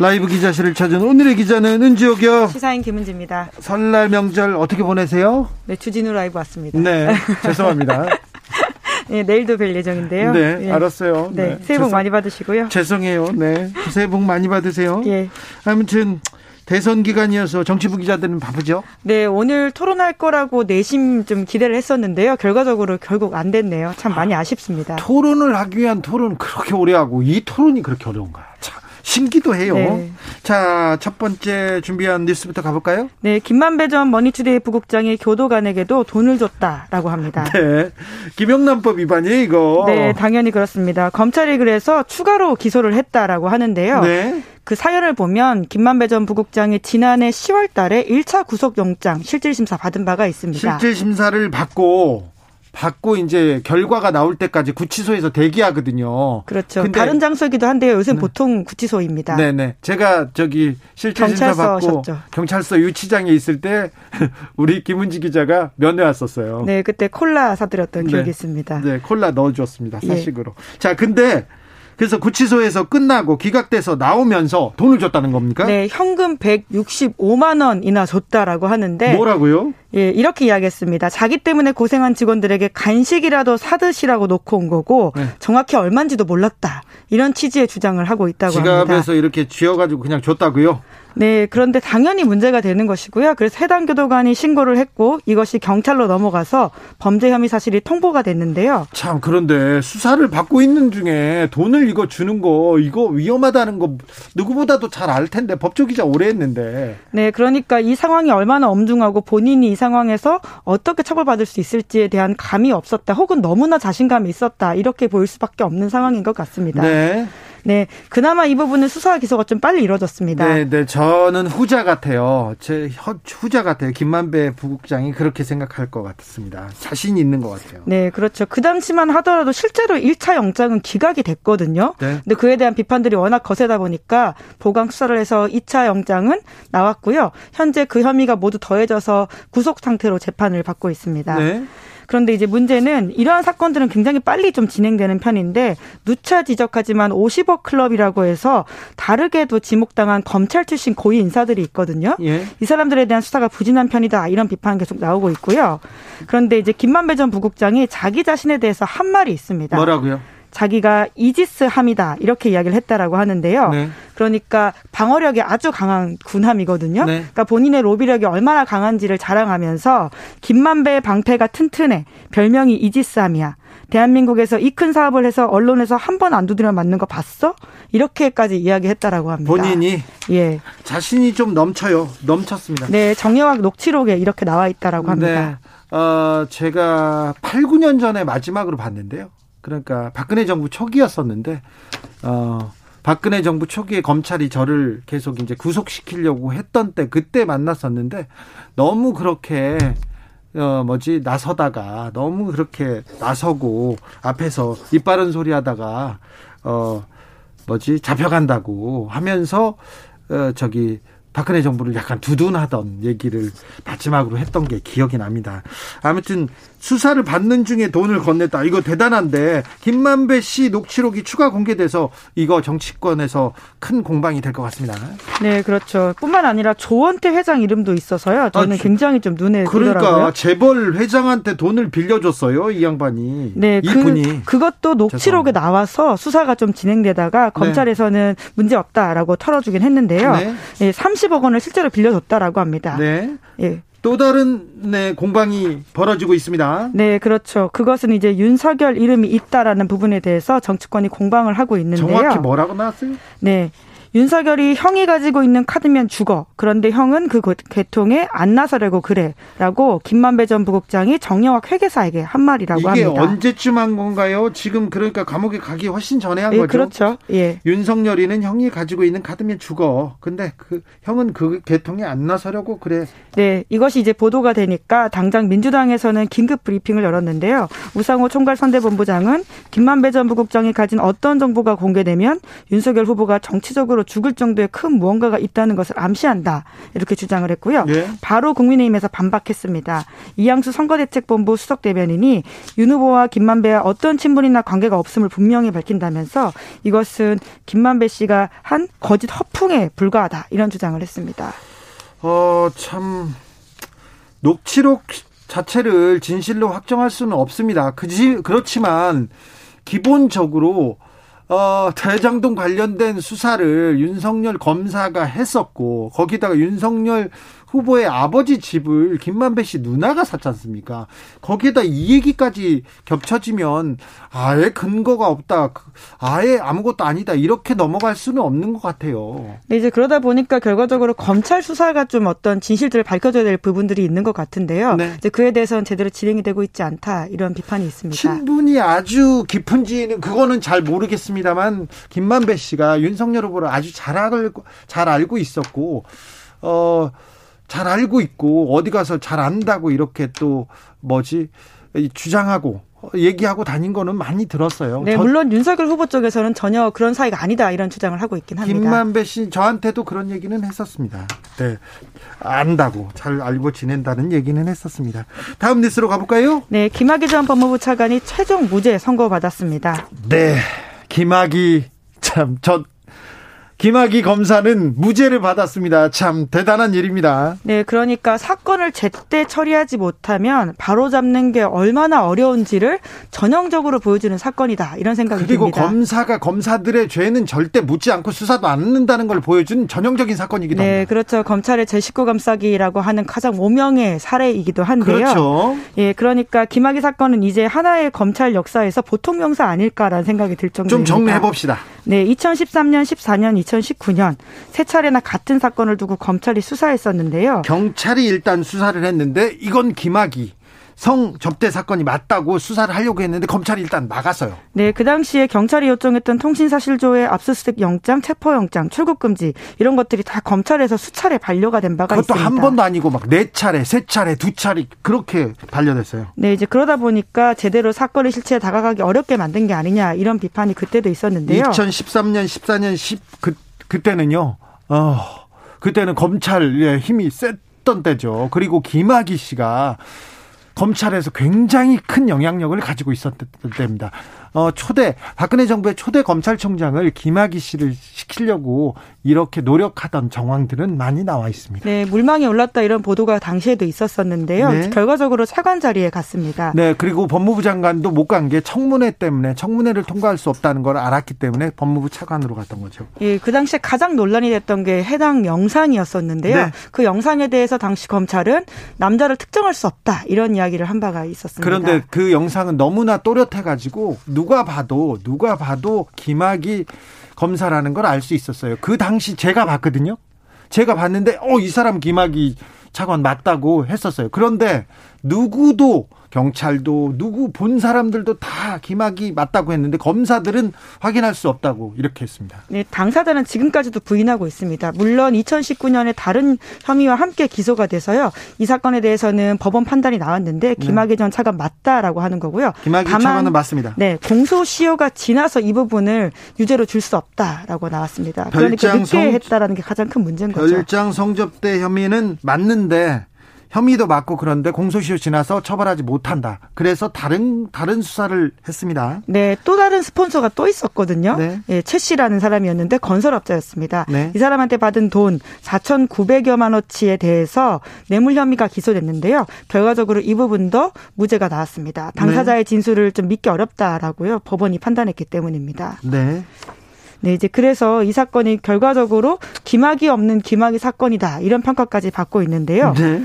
라이브 기자실을 찾은 오늘의 기자는 은지옥이요. 시사인 김은지입니다. 설날 명절 어떻게 보내세요? 네, 주진우 라이브 왔습니다. 네, 죄송합니다. 네, 내일도 뵐 예정인데요. 네, 네. 알았어요. 네, 네, 새해 복 많이 받으시고요. 죄송해요. 네, 새해 복 많이 받으세요. 예. 아무튼 대선 기간이어서 정치부 기자들은 바쁘죠. 네, 오늘 토론할 거라고 내심 좀 기대를 했었는데요. 결과적으로 결국 안 됐네요. 참 많이 아쉽습니다. 토론을 하기 위한 토론 그렇게 오래 하고 이 토론이 그렇게 어려운가? 참 신기도 해요. 네. 자, 첫 번째 준비한 뉴스부터 가볼까요? 네, 김만배 전 머니투데이 부국장이 교도관에게도 돈을 줬다라고 합니다. 네, 김영란법 위반이에요 이거. 네, 당연히 그렇습니다. 검찰이 그래서 추가로 기소를 했다라고 하는데요. 네. 그 사연을 보면 김만배 전 부국장이 지난해 10월 달에 1차 구속영장 실질심사 받은 바가 있습니다. 실질 심사를 받고 받고 이제 결과가 나올 때까지 구치소에서 대기하거든요. 그렇죠. 근데- 다른 장소이기도 한데요. 요새 보통 구치소입니다. 네네. 제가 저기 실질 심사 받고. 경찰서 유치장에 있을 때 우리 김은지 기자가 면회 왔었어요. 네, 그때 콜라 사드렸던 네. 기억이 있습니다. 네, 콜라 넣어줬습니다. 예. 사식으로. 자, 근데 그래서 구치소에서 끝나고 기각돼서 나오면서 돈을 줬다는 겁니까? 네, 현금 165만 원이나 줬다라고 하는데 뭐라고요? 예, 이렇게 이야기했습니다. 자기 때문에 고생한 직원들에게 간식이라도 사드시라고 놓고 온 거고 네. 정확히 얼마인지도 몰랐다. 이런 취지의 주장을 하고 있다고 합니다. 지갑에서 이렇게 쥐어가지고 그냥 줬다고요? 네, 그런데 당연히 문제가 되는 것이고요. 그래서 해당 교도관이 신고를 했고 이것이 경찰로 넘어가서 범죄 혐의 사실이 통보가 됐는데요. 참 그런데 수사를 받고 있는 중에 돈을 이거 주는 거 이거 위험하다는 거 누구보다도 잘 알 텐데 법조기자 오래 했는데 네, 그러니까 이 상황이 얼마나 엄중하고 본인이 이 상황에서 어떻게 처벌받을 수 있을지에 대한 감이 없었다. 혹은 너무나 자신감이 있었다. 이렇게 보일 수밖에 없는 상황인 것 같습니다. 네. 네, 그나마 이 부분은 수사 기소가 좀 빨리 이루어졌습니다. 네, 네, 저는 후자 같아요. 제 혀- 후자 같아요. 김만배 부국장이 그렇게 생각할 것 같습니다. 자신 있는 것 같아요. 네, 그렇죠. 그 당시만 하더라도 실제로 1차 영장은 기각이 됐거든요. 네. 근데 그에 대한 비판들이 워낙 거세다 보니까 보강 수사를 해서 2차 영장은 나왔고요. 현재 그 혐의가 모두 더해져서 구속 상태로 재판을 받고 있습니다. 네. 그런데 이제 문제는 이러한 사건들은 굉장히 빨리 좀 진행되는 편인데 누차 지적하지만 50억 클럽이라고 해서 다르게도 지목당한 검찰 출신 고위 인사들이 있거든요. 예. 이 사람들에 대한 수사가 부진한 편이다 이런 비판 계속 나오고 있고요. 그런데 이제 김만배 전 부국장이 자기 자신에 대해서 한 말이 있습니다. 뭐라고요? 자기가 이지스 함이다 이렇게 이야기를 했다라고 하는데요. 네. 그러니까 방어력이 아주 강한 군함이거든요. 네. 그러니까 본인의 로비력이 얼마나 강한지를 자랑하면서 김만배의 방패가 튼튼해 별명이 이지스함이야. 대한민국에서 이 큰 사업을 해서 언론에서 한 번 안 두드려 맞는 거 봤어? 이렇게까지 이야기했다라고 합니다. 본인이 예. 자신이 좀 넘쳐요. 넘쳤습니다. 네, 정영학 녹취록에 이렇게 나와 있다라고 합니다. 네. 어, 제가 8, 9년 전에 마지막으로 봤는데요. 그러니까 박근혜 정부 초기였었는데, 어, 박근혜 정부 초기에 검찰이 저를 계속 이제 구속시키려고 했던 때, 그때 만났었는데, 너무 그렇게, 어, 뭐지, 나서다가, 너무 그렇게 나서고, 앞에서 입 바른 소리 하다가, 어, 뭐지, 잡혀간다고 하면서, 어, 저기, 박근혜 정부를 약간 두둔하던 얘기를 마지막으로 했던 게 기억이 납니다. 아무튼 수사를 받는 중에 돈을 건넸다. 이거 대단한데 김만배 씨 녹취록이 추가 공개돼서 이거 정치권에서 큰 공방이 될 것 같습니다. 네, 그렇죠. 뿐만 아니라 조원태 회장 이름도 있어서요. 저는 아, 저- 굉장히 좀 눈에 그러니까 띄더라고요. 재벌 회장한테 돈을 빌려줬어요. 이 양반이. 네, 이분이. 그, 그것도 녹취록에 죄송합니다. 나와서 수사가 좀 진행되다가 검찰에서는 문제 없다라고 털어주긴 했는데요. 네. 예, 30억 원을 실제로 빌려줬다라고 합니다. 네. 예. 또 다른 네, 공방이 벌어지고 있습니다. 네, 그렇죠. 그것은 이제 윤석열 이름이 있다라는 부분에 대해서 정치권이 공방을 하고 있는데요. 정확히 뭐라고 나왔어요? 네. 윤석열이 형이 가지고 있는 카드면 죽어. 그런데 형은 그 계통에 안 나서려고 그래 라고 김만배 전 부국장이 정영학 회계사에게 한 말이라고 이게 합니다. 이게 언제쯤 한 건가요? 지금 그러니까 감옥에 가기 훨씬 전에 한 예, 거죠. 그렇죠. 예. 윤석열이는 형이 가지고 있는 카드면 죽어. 근데 그 형은 그 계통에 안 나서려고 그래. 네, 이것이 이제 보도가 되니까 당장 민주당에서는 긴급 브리핑을 열었는데요. 우상호 총괄선대본부장은 김만배 전 부국장이 가진 어떤 정보가 공개되면 윤석열 후보가 정치적으로 죽을 정도의 큰 무언가가 있다는 것을 암시한다. 이렇게 주장을 했고요. 네. 바로 국민의힘에서 반박했습니다. 이양수 선거대책본부 수석 대변인이 윤 후보와 김만배와 어떤 친분이나 관계가 없음을 분명히 밝힌다면서 이것은 김만배 씨가 한 거짓 허풍에 불과하다. 이런 주장을 했습니다. 어, 참 녹취록 자체를 진실로 확정할 수는 없습니다. 그지 그렇지만 기본적으로 어, 대장동 관련된 수사를 윤석열 검사가 했었고 거기다가 윤석열 후보의 아버지 집을 김만배 씨 누나가 샀지 않습니까? 거기에다 이 얘기까지 겹쳐지면 아예 근거가 없다. 아예 아무것도 아니다. 이렇게 넘어갈 수는 없는 것 같아요. 네, 이제 그러다 보니까 결과적으로 검찰 수사가 좀 어떤 진실들을 밝혀줘야 될 부분들이 있는 것 같은데요. 네. 이제 그에 대해서는 제대로 진행이 되고 있지 않다. 이런 비판이 있습니다. 친분이 아주 깊은지는 그거는 잘 모르겠습니다만 김만배 씨가 윤석열 후보를 아주 잘 알고 잘 알고 있었고 어. 잘 알고 있고 어디 가서 잘 안다고 이렇게 또 뭐지 주장하고 얘기하고 다닌 거는 많이 들었어요. 네, 물론 윤석열 후보 쪽에서는 전혀 그런 사이가 아니다 이런 주장을 하고 있긴 합니다. 김만배 씨 저한테도 그런 얘기는 했었습니다. 네, 안다고 잘 알고 지낸다는 얘기는 했었습니다. 다음 뉴스로 가볼까요? 네, 김학의 전 법무부 차관이 최종 무죄 선고받았습니다. 네, 김학의 참 저 김학의 검사는 무죄를 받았습니다. 참 대단한 일입니다. 네, 그러니까 사건을 제때 처리하지 못하면 바로 잡는 게 얼마나 어려운지를 전형적으로 보여주는 사건이다. 이런 생각이 그리고 듭니다. 검사가 검사들의 죄는 절대 묻지 않고 수사도 않는다는 걸 보여준 전형적인 사건이기도 네, 합니다. 그렇죠. 검찰의 제 식구 감싸기라고 하는 가장 모명의 사례이기도 한데요. 그렇죠. 예, 그러니까 김학의 사건은 이제 하나의 검찰 역사에서 보통 명사 아닐까라는 생각이 들 정도입니다. 좀 정리해 봅시다. 네, 2013년, 14년, 2019년 세 차례나 같은 사건을 두고 검찰이 수사했었는데요. 경찰이 일단 수사를 했는데 이건 김학의 성 접대 사건이 맞다고 수사를 하려고 했는데 검찰이 일단 막았어요. 네, 그 당시에 경찰이 요청했던 통신사실조회 압수수색 영장, 체포영장, 출국금지 이런 것들이 다 검찰에서 수차례 반려가 된 바가 그것도 있습니다. 한 번도 아니고 막 네 차례, 세 차례, 두 차례 그렇게 반려됐어요. 네, 이제 그러다 보니까 제대로 사건의 실체에 다가가기 어렵게 만든 게 아니냐 이런 비판이 그때도 있었는데요. 2013년, 14년, 10 그, 그때는요. 어, 그때는 검찰의 힘이 셌던 때죠. 그리고 김학의 씨가 검찰에서 굉장히 큰 영향력을 가지고 있었던 때입니다. 어, 초대, 박근혜 정부의 초대 검찰총장을 김학의 씨를 시키려고 이렇게 노력하던 정황들은 많이 나와 있습니다. 네, 물망에 올랐다 이런 보도가 당시에도 있었었는데요. 네. 결과적으로 차관 자리에 갔습니다. 네, 그리고 법무부 장관도 못 간 게 청문회 때문에 청문회를 통과할 수 없다는 걸 알았기 때문에 법무부 차관으로 갔던 거죠. 예, 그 당시에 가장 논란이 됐던 게 해당 영상이었었는데요. 네. 그 영상에 대해서 당시 검찰은 남자를 특정할 수 없다 이런 이야기를 한 바가 있었습니다. 그런데 그 영상은 너무나 또렷해가지고 누가 봐도 누가 봐도 김학이 검사라는 걸 알 수 있었어요. 그 당시 제가 봤거든요. 제가 봤는데 어 이 사람 김학이 차관 맞다고 했었어요. 그런데 누구도 경찰도 누구 본 사람들도 다 김학이 맞다고 했는데 검사들은 확인할 수 없다고 이렇게 했습니다. 네, 당사자는 지금까지도 부인하고 있습니다. 물론 2019년에 다른 혐의와 함께 기소가 돼서요. 이 사건에 대해서는 법원 판단이 나왔는데 김학의 전 차관 맞다라고 하는 거고요. 김학의 다만 차관은 맞습니다. 네, 공소시효가 지나서 이 부분을 유죄로 줄 수 없다라고 나왔습니다. 그러니까 별장 늦게 성- 했다라는 게 가장 큰 문제인 거죠. 별장 성접대 혐의는 맞는데 혐의도 맞고 그런데 공소시효 지나서 처벌하지 못한다. 그래서 다른 다른 수사를 했습니다. 네, 또 다른 스폰서가 또 있었거든요. 네. 예, 최 씨라는 사람이었는데 건설업자였습니다. 네. 이 사람한테 받은 돈 4,900여만 원치에 대해서 뇌물 혐의가 기소됐는데요. 결과적으로 이 부분도 무죄가 나왔습니다. 당사자의 진술을 좀 믿기 어렵다라고요. 법원이 판단했기 때문입니다. 네. 네, 이제 그래서 이 사건이 결과적으로 김학이 없는 김학이 사건이다. 이런 평가까지 받고 있는데요. 네.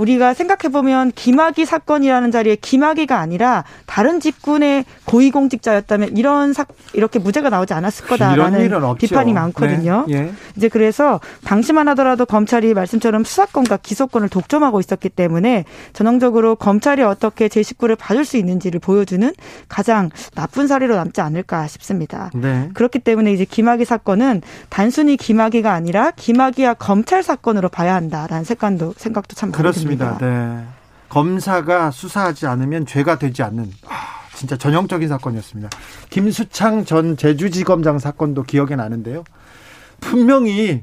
우리가 생각해 보면 김학의 사건이라는 자리에 김학의가 아니라 다른 직군의 고위공직자였다면 이런 사 이렇게 무죄가 나오지 않았을 거다라는 비판이 많거든요. 네. 예. 이제 그래서 당시만 하더라도 검찰이 말씀처럼 수사권과 기소권을 독점하고 있었기 때문에 전형적으로 검찰이 어떻게 제 식구를 봐줄 수 있는지를 보여주는 가장 나쁜 사례로 남지 않을까 싶습니다. 네. 그렇기 때문에 이제 김학의 사건은 단순히 김학의가 아니라 김학의와 검찰 사건으로 봐야 한다라는 생각도 생각도 참 그렇습니다. 네. 검사가 수사하지 않으면 죄가 되지 않는 아, 진짜 전형적인 사건이었습니다. 김수창 전 제주지검장 사건도 기억에 나는데요. 분명히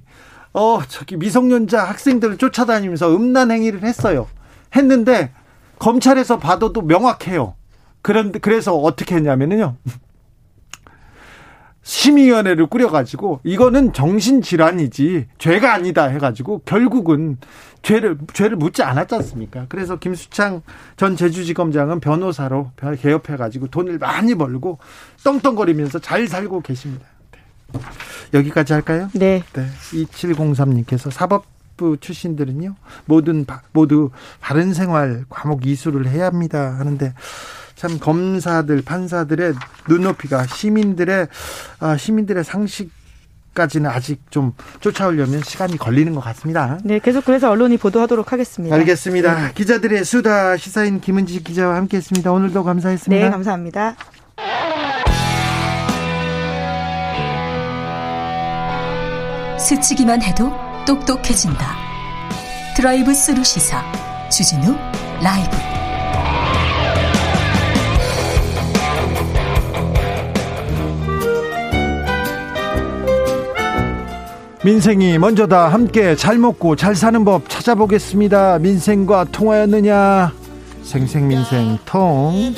어 저기 미성년자 학생들을 쫓아다니면서 음란 행위를 했어요. 했는데 검찰에서 봐도도 명확해요. 그런데 그래서 어떻게 했냐면요. 심의위원회를 꾸려가지고 이거는 정신질환이지 죄가 아니다 해가지고 결국은 죄를 죄를 묻지 않았지 않습니까? 그래서 김수창 전 제주지검장은 변호사로 개업해가지고 돈을 많이 벌고 떵떵거리면서 잘 살고 계십니다. 네. 여기까지 할까요? 네. 네. 2703님께서 사법부 출신들은요 모든 모두 바른 생활 과목 이수를 해야 합니다 하는데 참 검사들 판사들의 눈높이가 시민들의 아, 시민들의 상식 까지는 아직 좀 쫓아오려면 시간이 걸리는 것 같습니다. 네, 계속 그래서 언론이 보도하도록 하겠습니다. 알겠습니다. 네. 기자들의 수다 시사인 김은지 기자와 함께했습니다. 오늘도 감사했습니다. 네, 감사합니다. 스치기만 해도 똑똑해진다. 드라이브 스루 시사 주진우 라이브. 민생이 먼저다 함께 잘 먹고 잘 사는 법 찾아보겠습니다. 민생과 통하였느냐? 생생민생 통.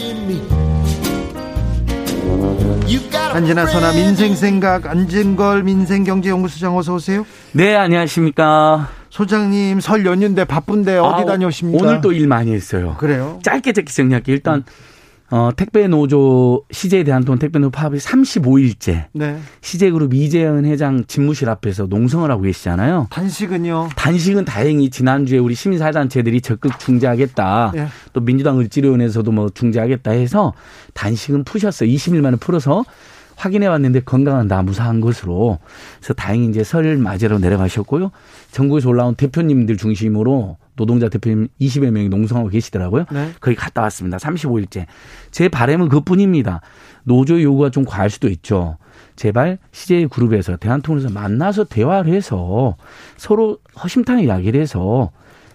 안진아 선아 민생생각 안진걸 민생경제연구소장 어서 오세요. 네 안녕하십니까. 소장님 설 연휴인데 바쁜데 어디 아, 다녀오십니까? 오늘 또 일 많이 했어요. 그래요? 짧게 짧게 정리할게요. 일단 어, 택배 노조 CJ 대한통운 택배 노조 파업이 35일째. 네. CJ그룹 이재현 회장 집무실 앞에서 농성을 하고 계시잖아요. 단식은요? 단식은 다행히 지난주에 우리 시민 사회 단체들이 적극 중재하겠다. 네. 또 민주당 을지로원에서도 뭐 중재하겠다 해서 단식은 푸셨어요. 20일 만에 풀어서 확인해 왔는데 건강은 다 무사한 것으로 그래서 다행히 이제 설 맞이로 내려가셨고요. 전국에서 올라온 대표님들 중심으로 노동자 대표님 20여 명이 농성하고 계시더라고요. 네. 거기 갔다 왔습니다. 35일째. 제 바람은 그뿐입니다. 노조 요구가 좀 과할 수도 있죠. 제발 CJ 그룹에서 대한통운에서 만나서 대화를 해서 서로 허심탄회 이야기를 해서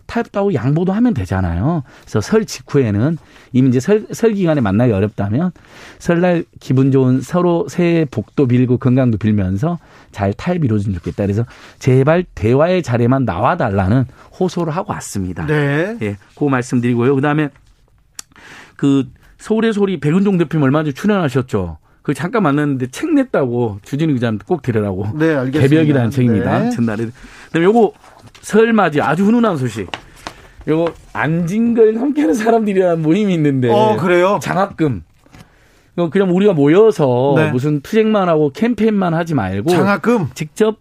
타협도 고 양보도 하면 되잖아요. 그래서 설 직후에는 이미 이제 설, 설 기간에 만나기 어렵다면 설날 기분 좋은 서로 새해 복도 빌고 건강도 빌면서 잘 타협 이루어지면 좋겠다. 그래서 제발 대화의 자리에만 나와 달라는 호소를 하고 왔습니다. 네. 예, 그 말씀드리고요. 그 다음에 그 서울의 소리 백은종 대표님 얼마 전에 출연하셨죠. 그 잠깐 만났는데 책 냈다고 주진우 기자한테 꼭 드리라고. 네, 알겠습니다. 개벽이라는 책입니다. 네. 전날에. 그다음에 요거 설맞이 아주 훈훈한 소식. 요거 안진걸 함께하는 사람들이라는 모임이 있는데. 어, 그래요? 장학금. 그냥 우리가 모여서 네. 무슨 투쟁만 하고 캠페인만 하지 말고 장학금 직접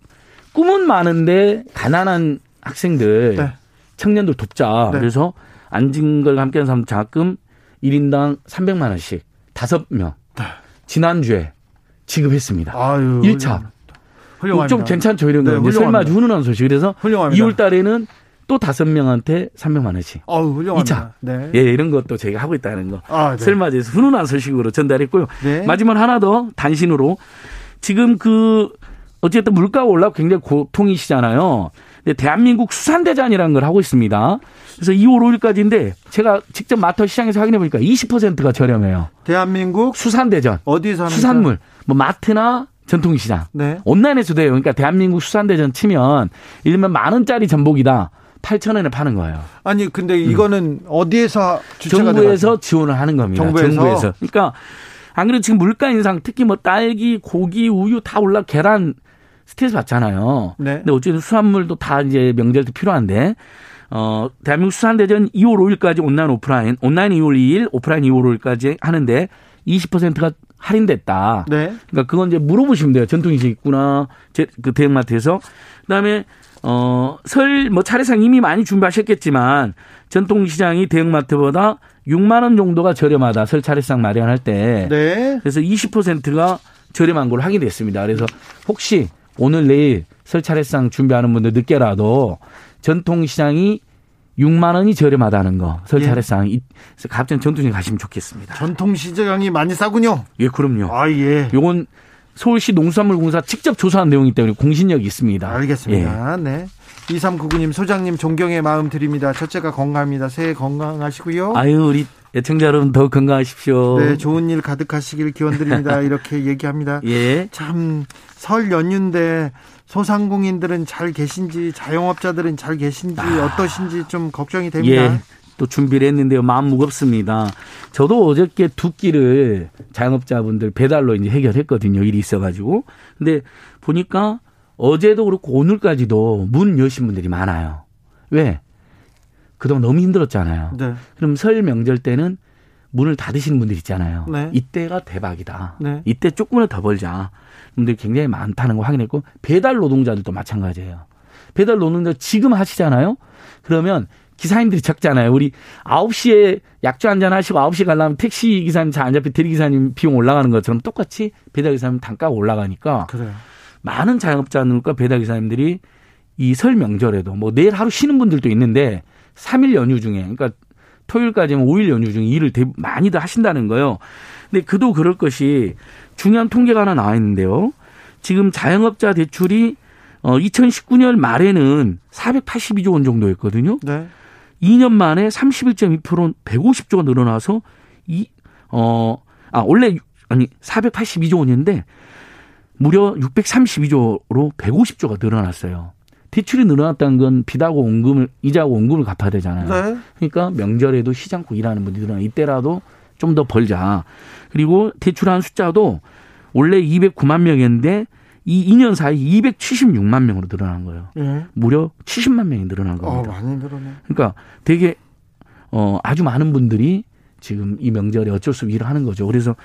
꿈은 많은데 가난한 학생들 네. 청년들 돕자. 네. 그래서 안진걸 함께하는 사람 장학금 1인당 300만 원씩 5명. 지난주에 지급했습니다. 아유, 1차. 훌륭합니다. 좀 괜찮죠 이런 거. 네, 설마 훈훈한 소식. 그래서 훌륭합니다. 2월 달에는 또 다섯 명한테 300만 원씩. 어우, 훌륭합니다. 2차. 네. 예, 이런 것도 저희가 하고 있다는 거. 아, 네. 설맞이에서 훈훈한 소식으로 전달했고요. 네. 마지막 하나 더 단신으로 지금 그 어쨌든 물가가 올라고 굉장히 고통이시잖아요. 근데 대한민국 수산대전이라는 걸 하고 있습니다. 그래서 2월 5일까지인데 제가 직접 마트 시장에서 확인해 보니까 20%가 저렴해요. 대한민국 수산대전. 어디서 합니까? 수산물. 뭐 마트나 전통시장. 네. 온라인에서 돼요. 그러니까 대한민국 수산대전 치면 이러면 만 원짜리 전복이다. 8천 원에 파는 거예요. 아니 근데 이거는 음. 어디에서 정부에서 지원을 하는 겁니다. 정부에서. 정부에서. 그러니까 안 그래도 지금 물가 인상 특히 뭐 딸기, 고기, 우유 다 올라 계란 스트레스 받잖아요. 네. 근데 어쨌든 수산물도 다 이제 명절 때 필요한데 어 대한민국 수산대전 2월 5일까지 온라인 오프라인 온라인 2월 2일 오프라인 2월 5일까지 하는데 20%가 할인됐다. 네. 그러니까 그건 이제 물어보시면 돼요. 전통시장 있구나. 제, 그 대형마트에서. 그다음에 어, 설 뭐 차례상 이미 많이 준비하셨겠지만 전통시장이 대형마트보다 6만 원 정도가 저렴하다. 설 차례상 마련할 때. 네. 그래서 20%가 저렴한 걸로 확인됐습니다. 그래서 혹시 오늘 내일 설 차례상 준비하는 분들 늦게라도 전통시장이 6만 원이 저렴하다는 거. 설 예. 차례상. 예. 갑자기 전통시장 가시면 좋겠습니다. 전통시장이 많이 싸군요. 예, 그럼요. 아, 예. 요건 서울시 농수산물공사 직접 조사한 내용이기 때문에 공신력이 있습니다. 알겠습니다. 예. 네. 2399님 소장님 존경의 마음 드립니다. 첫째가 건강합니다. 새해 건강하시고요. 아유 우리 애청자 여러분 더 건강하십시오. 네, 좋은 일 가득하시길 기원드립니다. 이렇게 얘기합니다. 예. 참 설 연휴인데 소상공인들은 잘 계신지 자영업자들은 잘 계신지 아. 어떠신지 좀 걱정이 됩니다. 예. 또 준비를 했는데요. 마음 무겁습니다. 저도 어저께 두 끼를 자영업자분들 배달로 이제 해결했거든요. 일이 있어가지고. 근데 보니까 어제도 그렇고 오늘까지도 문 여신 분들이 많아요. 왜? 그동안 너무 힘들었잖아요. 네. 그럼 설 명절 때는 문을 닫으시는 분들 있잖아요. 네. 이때가 대박이다. 네. 이때 조금만 더 벌자. 분들이 굉장히 많다는 거 확인했고 배달 노동자들도 마찬가지예요. 배달 노동자 지금 하시잖아요. 그러면 기사님들이 적잖아요. 우리 9시에 약주 한잔 하시고 9시에 가려면 택시 기사님 잘 안 잡혀 대리기사님 비용 올라가는 것처럼 똑같이 배달기사님 단가가 올라가니까 그래요. 많은 자영업자들과 배달기사님들이 이 설 명절에도 뭐 내일 하루 쉬는 분들도 있는데 3일 연휴 중에 그러니까 토요일까지는 5일 연휴 중에 일을 많이들 하신다는 거예요. 근데 그도 그럴 것이 중요한 통계가 하나 나와 있는데요. 지금 자영업자 대출이 어 2019년 말에는 482조 원 정도였거든요. 네. 2년 만에 31.2% 150조가 늘어나서 이 어 아 원래 아니 482조 원인데 무려 632조로 150조가 늘어났어요. 대출이 늘어났다는 건 빚하고 원금을 이자하고 원금을 갚아야 되잖아요. 네. 그러니까 명절에도 시장고 일하는 분들이 늘어나 이때라도 좀 더 벌자. 그리고 대출한 숫자도 원래 209만 명이었는데 이 2년 사이 276만 명으로 늘어난 거예요. 네. 무려 70만 명이 늘어난 겁니다. 어, 많이 늘어네. 그러니까 되게 어 아주 많은 분들이 지금 이 명절에 어쩔 수 없이 일을 하는 거죠. 그래서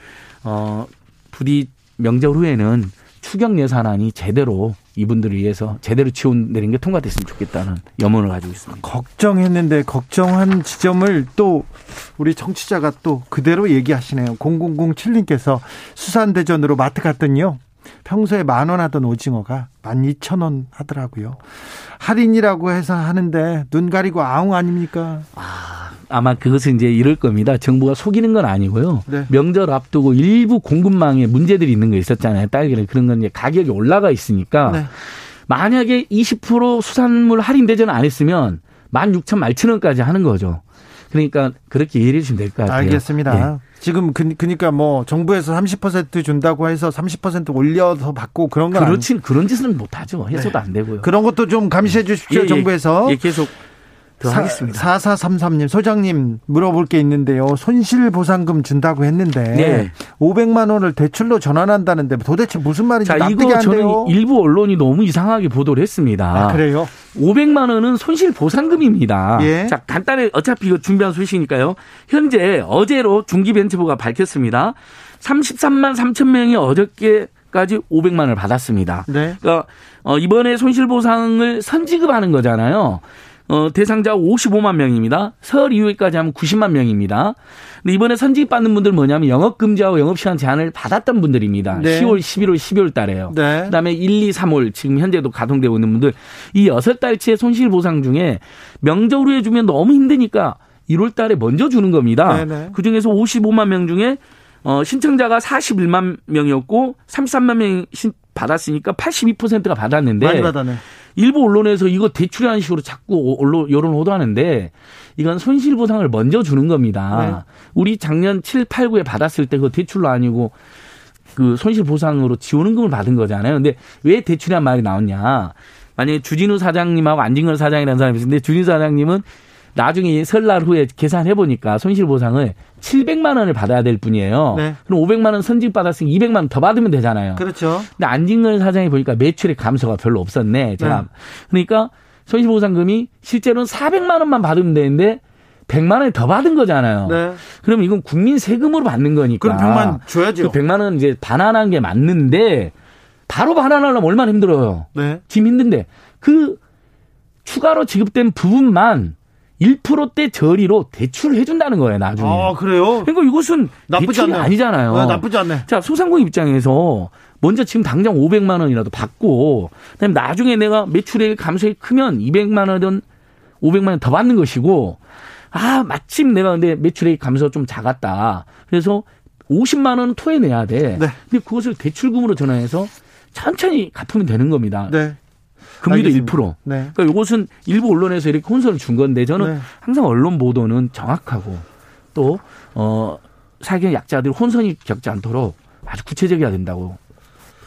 어 부디 명절 후에는 추경 예산안이 제대로 이분들을 위해서 제대로 지원되는 게 통과됐으면 좋겠다는 염원을 가지고 있습니다. 걱정했는데 걱정한 지점을 또 우리 정치자가 또 그대로 얘기하시네요. 0007님께서 수산대전으로 마트 갔더니요. 평소에 만 원 하던 오징어가 만 이천 원 하더라고요. 할인이라고 해서 하는데 눈 가리고 아웅 아닙니까? 아, 아마 그것은 이제 이럴 겁니다. 정부가 속이는 건 아니고요. 네. 명절 앞두고 일부 공급망에 문제들이 있는 거 있었잖아요. 딸기를 그런 건 이제 가격이 올라가 있으니까 네. 만약에 20% 수산물 할인 대전 안 했으면 만 육천 말천 원까지 하는 거죠. 그러니까 그렇게 이해해 주시면 될 것 같아요. 알겠습니다. 예. 지금 그, 그니까 뭐 정부에서 30% 준다고 해서 30% 올려서 받고 그런 건 그렇진 아니... 그런 짓은 못 하죠. 해서도 네. 안 되고요. 그런 것도 좀 감시해 주십시오. 예, 예. 정부에서. 예, 계속 더 하겠습니다. 4433님, 소장님 물어볼 게 있는데요. 손실보상금 준다고 했는데 네. 500만 원을 대출로 전환한다는데 도대체 무슨 말인지 자, 이거 저는 일부 언론이 너무 이상하게 보도를 했습니다. 아, 그래요? 500만 원은 손실보상금입니다. 예. 자, 간단히 어차피 이거 준비한 소식이니까요. 현재 어제로 중기벤처부가 밝혔습니다. 33만 3천 명이 어저께 까지 500만 원을 받았습니다. 네. 그러니까 어, 이번에 손실보상을 선지급하는 거잖아요. 어, 대상자 55만 명입니다. 설 이후에까지 하면 90만 명입니다. 근데 이번에 선직 받는 분들 뭐냐면 영업 금지하고 영업 시간 제한을 받았던 분들입니다. 네. 10월, 11월, 12월 달에요. 네. 그다음에 1, 2, 3월 지금 현재도 가동되고 있는 분들 이 여섯 달치의 손실 보상 중에 명절로 해주면 너무 힘드니까 1월 달에 먼저 주는 겁니다. 네, 네. 그 중에서 55만 명 중에 어, 신청자가 41만 명이었고 33만 명이 받았으니까 82%가 받았는데 많이 받았네. 일부 언론에서 이거 대출이라는 식으로 자꾸 언론 여론 호도하는데 이건 손실 보상을 먼저 주는 겁니다. 네. 우리 작년 7, 8, 9에 받았을 때 그 대출로 아니고 그 손실 보상으로 지원금을 받은 거잖아요. 근데 왜 대출이란 말이 나왔냐? 만약에 주진우 사장님하고 안진걸 사장이라는 사람이 있는데 주진우 사장님은 나중에 설날 후에 계산해 보니까 손실 보상을 700만 원을 받아야 될 뿐이에요. 네. 그럼 500만 원 선직 받았으니 200만 원 더 받으면 되잖아요. 그렇죠. 근데 안진걸 사장이 보니까 매출의 감소가 별로 없었네. 제가 네. 그러니까 손실 보상금이 실제로는 400만 원만 받으면 되는데 100만 원이 더 받은 거잖아요. 네. 그럼 이건 국민 세금으로 받는 거니까. 그럼 100만 줘야죠. 그 100만 원 이제 반환한 게 맞는데 바로 반환하려면 얼마나 힘들어요. 네. 지금 힘든데 그 추가로 지급된 부분만 1%대 저리로 대출을 해준다는 거예요 나중에. 아 그래요? 그러니까 이것은 나쁘지 않네. 아니잖아요. 네, 나쁘지 않네. 자 소상공 입장에서 먼저 지금 당장 500만 원이라도 받고 그다음에 나중에 내가 매출액 감소액이 크면 200만 원이든 500만 원 더 받는 것이고 아 마침 내가 근데 매출액 감소 좀 작았다. 그래서 50만 원 토해내야 돼. 네. 근데 그것을 대출금으로 전환해서 천천히 갚으면 되는 겁니다. 네. 금리도 알겠습니다. 1%. 네. 그러니까 이것은 일부 언론에서 이렇게 혼선을 준 건데 저는 네. 항상 언론 보도는 정확하고 또 어, 사회 약자들 혼선이 겪지 않도록 아주 구체적이어야 된다고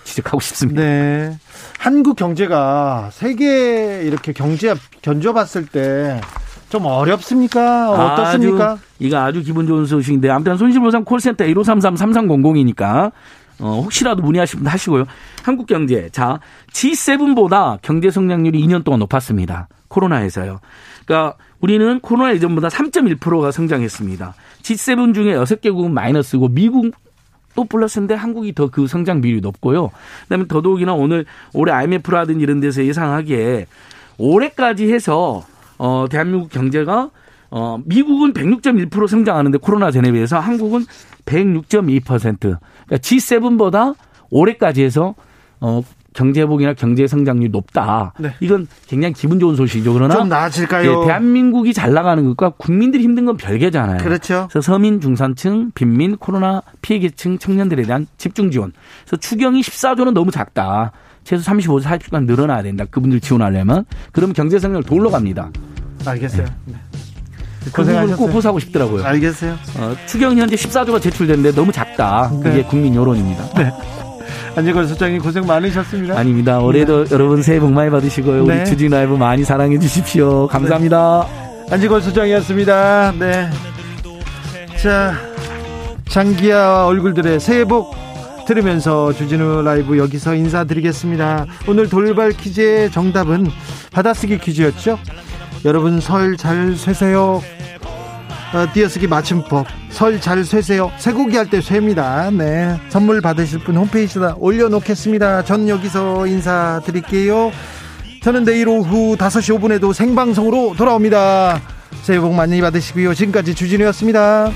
지적하고 싶습니다. 네. 한국 경제가 세계 이렇게 경제 견줘봤을 때 좀 어렵습니까? 어떻습니까? 아주, 이거 아주 기분 좋은 소식인데 아무튼 손실보상 콜센터 1533-3300이니까 어, 혹시라도 문의하시면 하시고요. 한국경제 자 G7보다 경제 성장률이 2년 동안 높았습니다. 코로나에서요. 그러니까 우리는 코로나 이전보다 3.1%가 성장했습니다. G7 중에 6개국은 마이너스고 미국 또 플러스인데 한국이 더 그 성장 비율이 높고요. 그다음에 더더욱이나 오늘 올해 IMF라든지 이런 데서 예상하기에 올해까지 해서 어 대한민국 경제가 어 미국은 106.1% 성장하는데 코로나 전에 비해서 한국은 106.2%. 그러니까 G7보다 올해까지 해서 어 경제 회복이나 경제 성장률이 높다. 네. 이건 굉장히 기분 좋은 소식이죠. 그러나 좀 나아질까요? 예, 대한민국이 잘 나가는 것과 국민들이 힘든 건 별개잖아요. 그렇죠. 그래서 서민, 중산층, 빈민, 코로나 피해계층 청년들에 대한 집중 지원. 그래서 추경이 14조는 너무 작다. 최소 35조 40조간 늘어나야 된다. 그분들 지원하려면. 그러면 경제 성장을 더 올라갑니다. 알겠어요. 네. 그 부분을 꼭 고생하셨어요. 호소하고 싶더라고요. 알겠어요. 어, 추경이 현재 14조가 제출됐는데 너무 작다. 그게 네. 국민 여론입니다. 안재걸 소장님 고생 많으셨습니다. 아닙니다. 올해도 여러분 새해 복 많이 받으시고요. 네. 우리 주진 라이브 많이 사랑해 주십시오. 감사합니다. 안지걸 소장이었습니다. 네. 자, 장기야 얼굴들의 새해 복 들으면서 주진우 라이브 여기서 인사드리겠습니다. 오늘 돌발 퀴즈의 정답은 받아쓰기 퀴즈였죠. 여러분 설 잘 쇠세요. 어, 띄어쓰기 맞춤법 설 잘 쇠세요. 쇠고기 할 때 쇠입니다. 네. 선물 받으실 분 홈페이지에다 올려놓겠습니다. 전 여기서 인사드릴게요. 저는 내일 오후 5시 5분에도 생방송으로 돌아옵니다. 새해 복 많이 받으시고요. 지금까지 주진우였습니다.